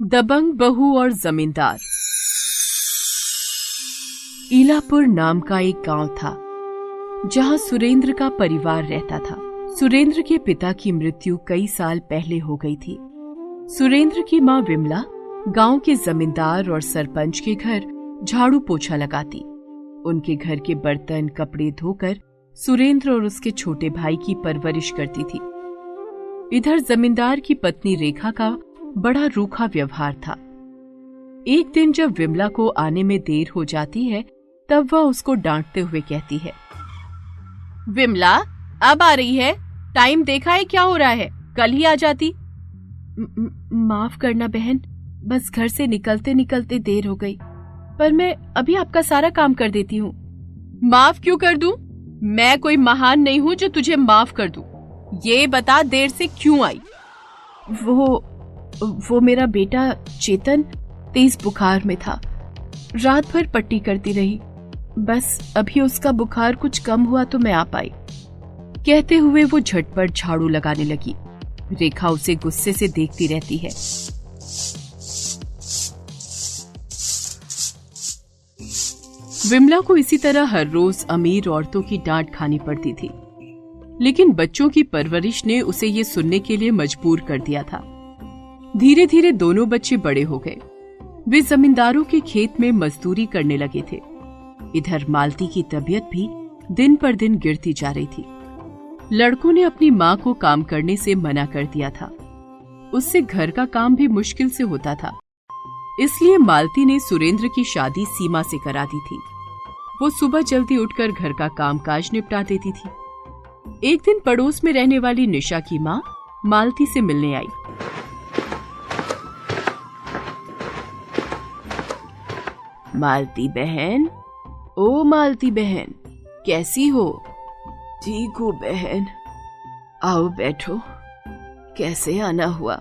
दबंग बहू और जमींदार। ईलापुर नाम का एक गाँव था, जहाँ सुरेंद्र का परिवार रहता था। सुरेंद्र के पिता की मृत्यु कई साल पहले हो गई थी। सुरेंद्र की माँ विमला गाँव के जमींदार और सरपंच के घर झाड़ू पोछा लगाती। उनके घर के बर्तन, कपड़े धोकर सुरेंद्र और उसके छोटे भाई की परवरिश करती थी। इधर जमींदार की पत्नी रेखा का बड़ा रूखा व्यवहार था। एक दिन जब विमला को आने में देर हो जाती है तब वह उसको डांटते हुए कहती है विमला अब आ रही है। टाइम देखा है क्या हो रहा है? कल ही आ जाती। माफ़ करना बहन बस घर से निकलते निकलते देर हो गई। पर मैं अभी आपका सारा काम कर देती हूँ। माफ़ क्यों कर दूँ? मैं कोई महान नहीं हूँ जो तुझे माफ़ कर दूँ। ये बता देर से क्यों आई? वो वो मेरा बेटा चेतन तेज बुखार में था। रात भर पट्टी करती रही। बस अभी उसका बुखार कुछ कम हुआ तो मैं आ पाई। कहते हुए वो झटपट झाड़ू लगाने लगी। रेखा उसे गुस्से से देखती रहती है। विमला को इसी तरह हर रोज अमीर औरतों की डांट खानी पड़ती थी। लेकिन बच्चों की परवरिश ने उसे ये सुनने के लिए मजबूर कर दिया था। धीरे धीरे दोनों बच्चे बड़े हो गए। वे जमींदारों के खेत में मजदूरी करने लगे थे। इधर मालती की तबीयत भी दिन पर दिन गिरती जा रही थी। लड़कों ने अपनी माँ को काम करने से मना कर दिया था। उससे घर का काम भी मुश्किल से होता था। इसलिए मालती ने सुरेंद्र की शादी सीमा से करा दी थी। वो सुबह जल्दी उठकर घर का कामकाज निपटा देती थी। एक दिन पड़ोस में रहने वाली निशा की माँ मालती से मिलने आई। मालती बहन? ओ मालती बहन, कैसी हो? ठीक हो बहन। आओ बैठो। कैसे आना हुआ?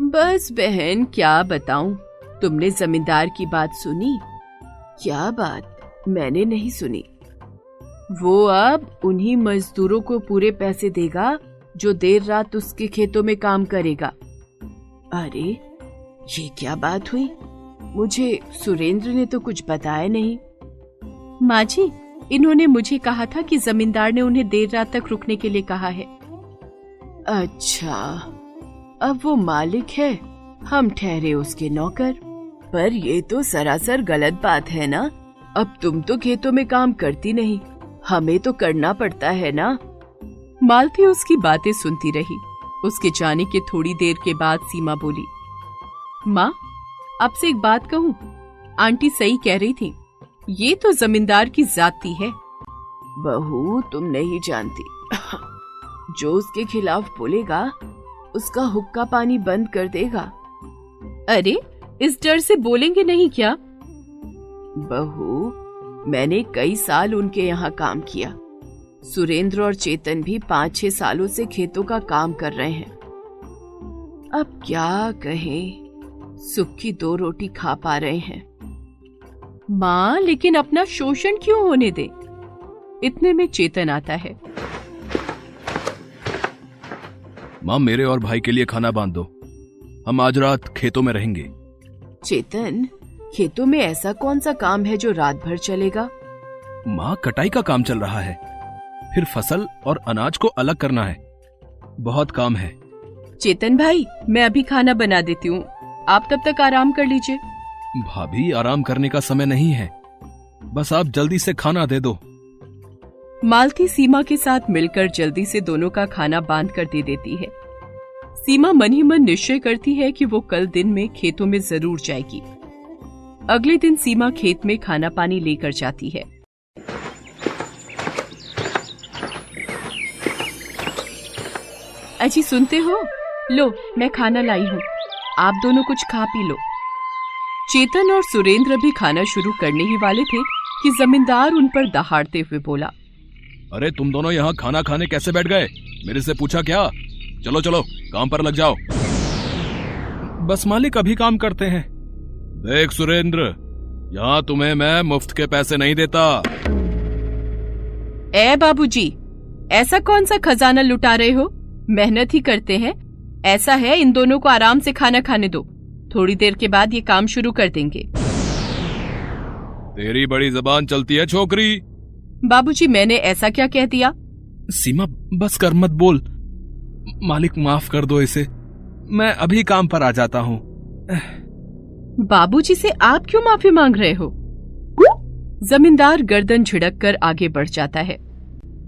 बस बहन, क्या बताऊँ? तुमने जमींदार की बात सुनी? क्या बात? मैंने नहीं सुनी। वो अब उन्हीं मजदूरों को पूरे पैसे देगा, जो देर रात उसके खेतों में काम करेगा। अरे, ये क्या बात हुई? मुझे सुरेंद्र ने तो कुछ बताया नहीं। माँ जी इन्होंने मुझे कहा था कि जमींदार ने उन्हें देर रात तक रुकने के लिए कहा है। अच्छा अब वो मालिक है हम ठहरे उसके नौकर। पर ये तो सरासर गलत बात है ना? अब तुम तो खेतों में काम करती नहीं हमें तो करना पड़ता है ना? मालती उसकी बातें सुनती रही उसके जाने के थोड़ी देर के बाद सीमा बोली माँ आपसे एक बात कहूँ? आंटी सही कह रही थी। ये तो जमींदार की जाति है। बहू तुम नहीं जानती। जो उसके खिलाफ बोलेगा उसका हुक्का पानी बंद कर देगा। अरे इस डर से बोलेंगे नहीं क्या? बहू मैंने कई साल उनके यहाँ काम किया। सुरेंद्र और चेतन भी पाँच छह सालों से खेतों का काम कर रहे हैं। अब क्या कहें? सुख की दो रोटी खा पा रहे हैं। माँ लेकिन अपना शोषण क्यों होने दे? इतने में चेतन आता है। माँ मेरे और भाई के लिए खाना बाँध। दो हम आज रात खेतों में रहेंगे। चेतन खेतों में ऐसा कौन सा काम है जो रात भर चलेगा? माँ कटाई का काम चल रहा है। फिर फ़सल और अनाज को अलग करना है। बहुत काम है। चेतन भाई मैं अभी खाना बना देती हूँ। आप तब तक आराम कर लीजिए? भाभी आराम करने का समय नहीं है। बस आप जल्दी से खाना दे दो। मालती सीमा के साथ मिलकर जल्दी से दोनों का खाना बाँध कर दे देती है। सीमा मन ही मन निश्चय करती है कि वो कल दिन में खेतों में ज़रूर जाएगी। अगले दिन सीमा खेत में खाना पानी लेकर जाती है। अजी सुनते हो? लो मैं खाना लाई हूँ। आप दोनों कुछ खा पी लो। चेतन और सुरेंद्र भी खाना शुरू करने ही वाले थे कि जमींदार उन पर दहाड़ते हुए बोला अरे तुम दोनों यहाँ खाना खाने कैसे बैठ गए? मेरे से पूछा क्या? चलो चलो काम पर लग जाओ। बस मालिक अभी काम करते हैं। देख सुरेंद्र यहाँ तुम्हें मैं मुफ़्त के पैसे नहीं देता। ए बाबूजी, ऐसा कौन सा खजाना लुटा रहे हो? मेहनत ही करते हैं। ऐसा है इन दोनों को आराम से खाना खाने दो। थोड़ी देर के बाद ये काम शुरू कर देंगे। तेरी बड़ी जबान चलती है छोकरी। बाबूजी मैंने ऐसा क्या कह दिया? सीमा बस कर मत बोल। मालिक माफ़ कर दो इसे। मैं अभी काम पर आ जाता हूँ। बाबूजी से आप क्यों माफ़ी मांग रहे हो? जमींदार गर्दन झिड़क कर आगे बढ़ जाता है।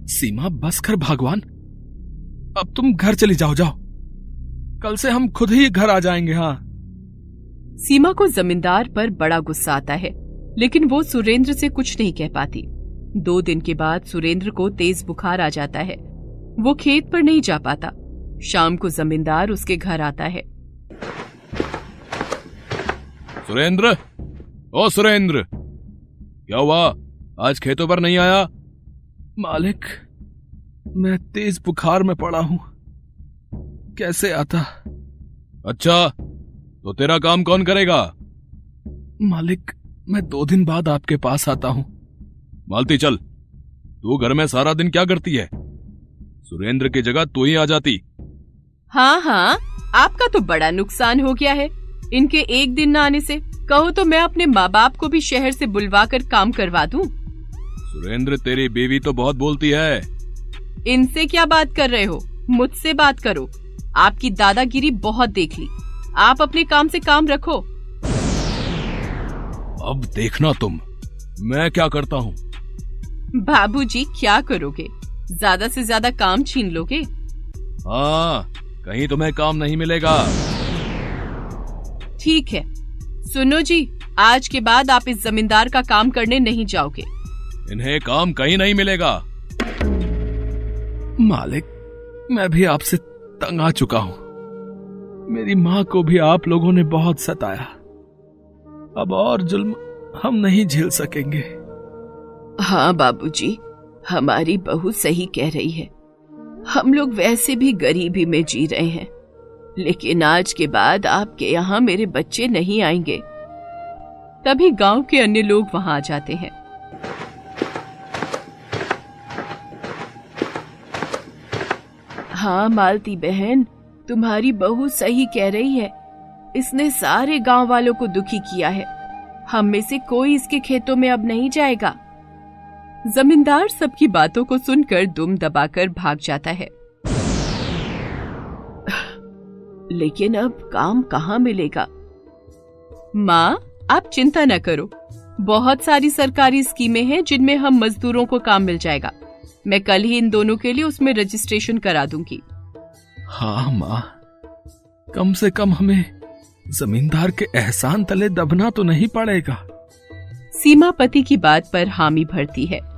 सीमा बस कर भगवान। अब तुम घर चली जाओ जाओ। कल से हम खुद ही घर आ जाएँगे हाँ। सीमा को जमींदार पर बड़ा गुस्सा आता है लेकिन वो सुरेंद्र से कुछ नहीं कह पाती। दो दिन के बाद सुरेंद्र को तेज बुखार आ जाता है। वो खेत पर नहीं जा पाता। शाम को जमींदार उसके घर आता है। सुरेंद्र? ओ सुरेंद्र! क्या हुआ? आज खेतों पर नहीं आया? मालिक मैं तेज बुखार में पड़ा हूँ। कैसे आता? अच्छा तो तेरा काम कौन करेगा? मालिक मैं दो दिन बाद आपके पास आता हूँ। मालती चल। तू घर में सारा दिन क्या करती है? सुरेंद्र की जगह तू ही आ जाती। हाँ हाँ आपका तो बड़ा नुकसान हो गया है। इनके एक दिन न आने से कहो तो मैं अपने माँ बाप को भी शहर से बुलवा कर काम करवा दूँ। सुरेंद्र तेरी बीवी तो बहुत बोलती है। इनसे क्या बात कर रहे हो? मुझसे बात करो। आपकी दादागिरी बहुत देख ली। आप अपने काम से काम रखो। अब देखना तुम मैं क्या करता हूँ? बाबूजी क्या करोगे? ज़्यादा से ज़्यादा काम छीन लोगे? हाँ कहीं तुम्हें काम नहीं मिलेगा। ठीक है। सुनो जी आज के बाद आप इस जमींदार का काम करने नहीं जाओगे। इन्हें काम कहीं नहीं मिलेगा। मालिक मैं भी आपसे तंग आ चुका हूँ। मेरी माँ को भी आप लोगों ने बहुत सताया। अब और जुल्म हम नहीं झेल सकेंगे। हाँ बाबूजी, हमारी बहू सही कह रही है। हम लोग वैसे भी गरीबी में जी रहे हैं लेकिन आज के बाद आपके यहाँ मेरे बच्चे नहीं आएँगे। तभी गाँव के अन्य लोग वहाँ आ जाते हैं। हाँ मालती बहन, तुम्हारी बहू सही कह रही है। इसने सारे गाँव वालों को दुखी किया है। हम में से कोई इसके खेतों में अब नहीं जाएगा। जमींदार सबकी बातों को सुनकर दुम दबाकर भाग जाता है। लेकिन अब काम कहाँ मिलेगा? माँ, आप चिंता न करो। बहुत सारी सरकारी स्कीमें हैं जिनमें हम मजदूरों को काम मिल जाएगा। मैं कल ही इन दोनों के लिए उसमें रजिस्ट्रेशन करा दूँगी। हाँ माँ। कम से कम हमें जमींदार के एहसान तले दबना तो नहीं पड़ेगा। सीमा पति की बात पर हामी भरती है।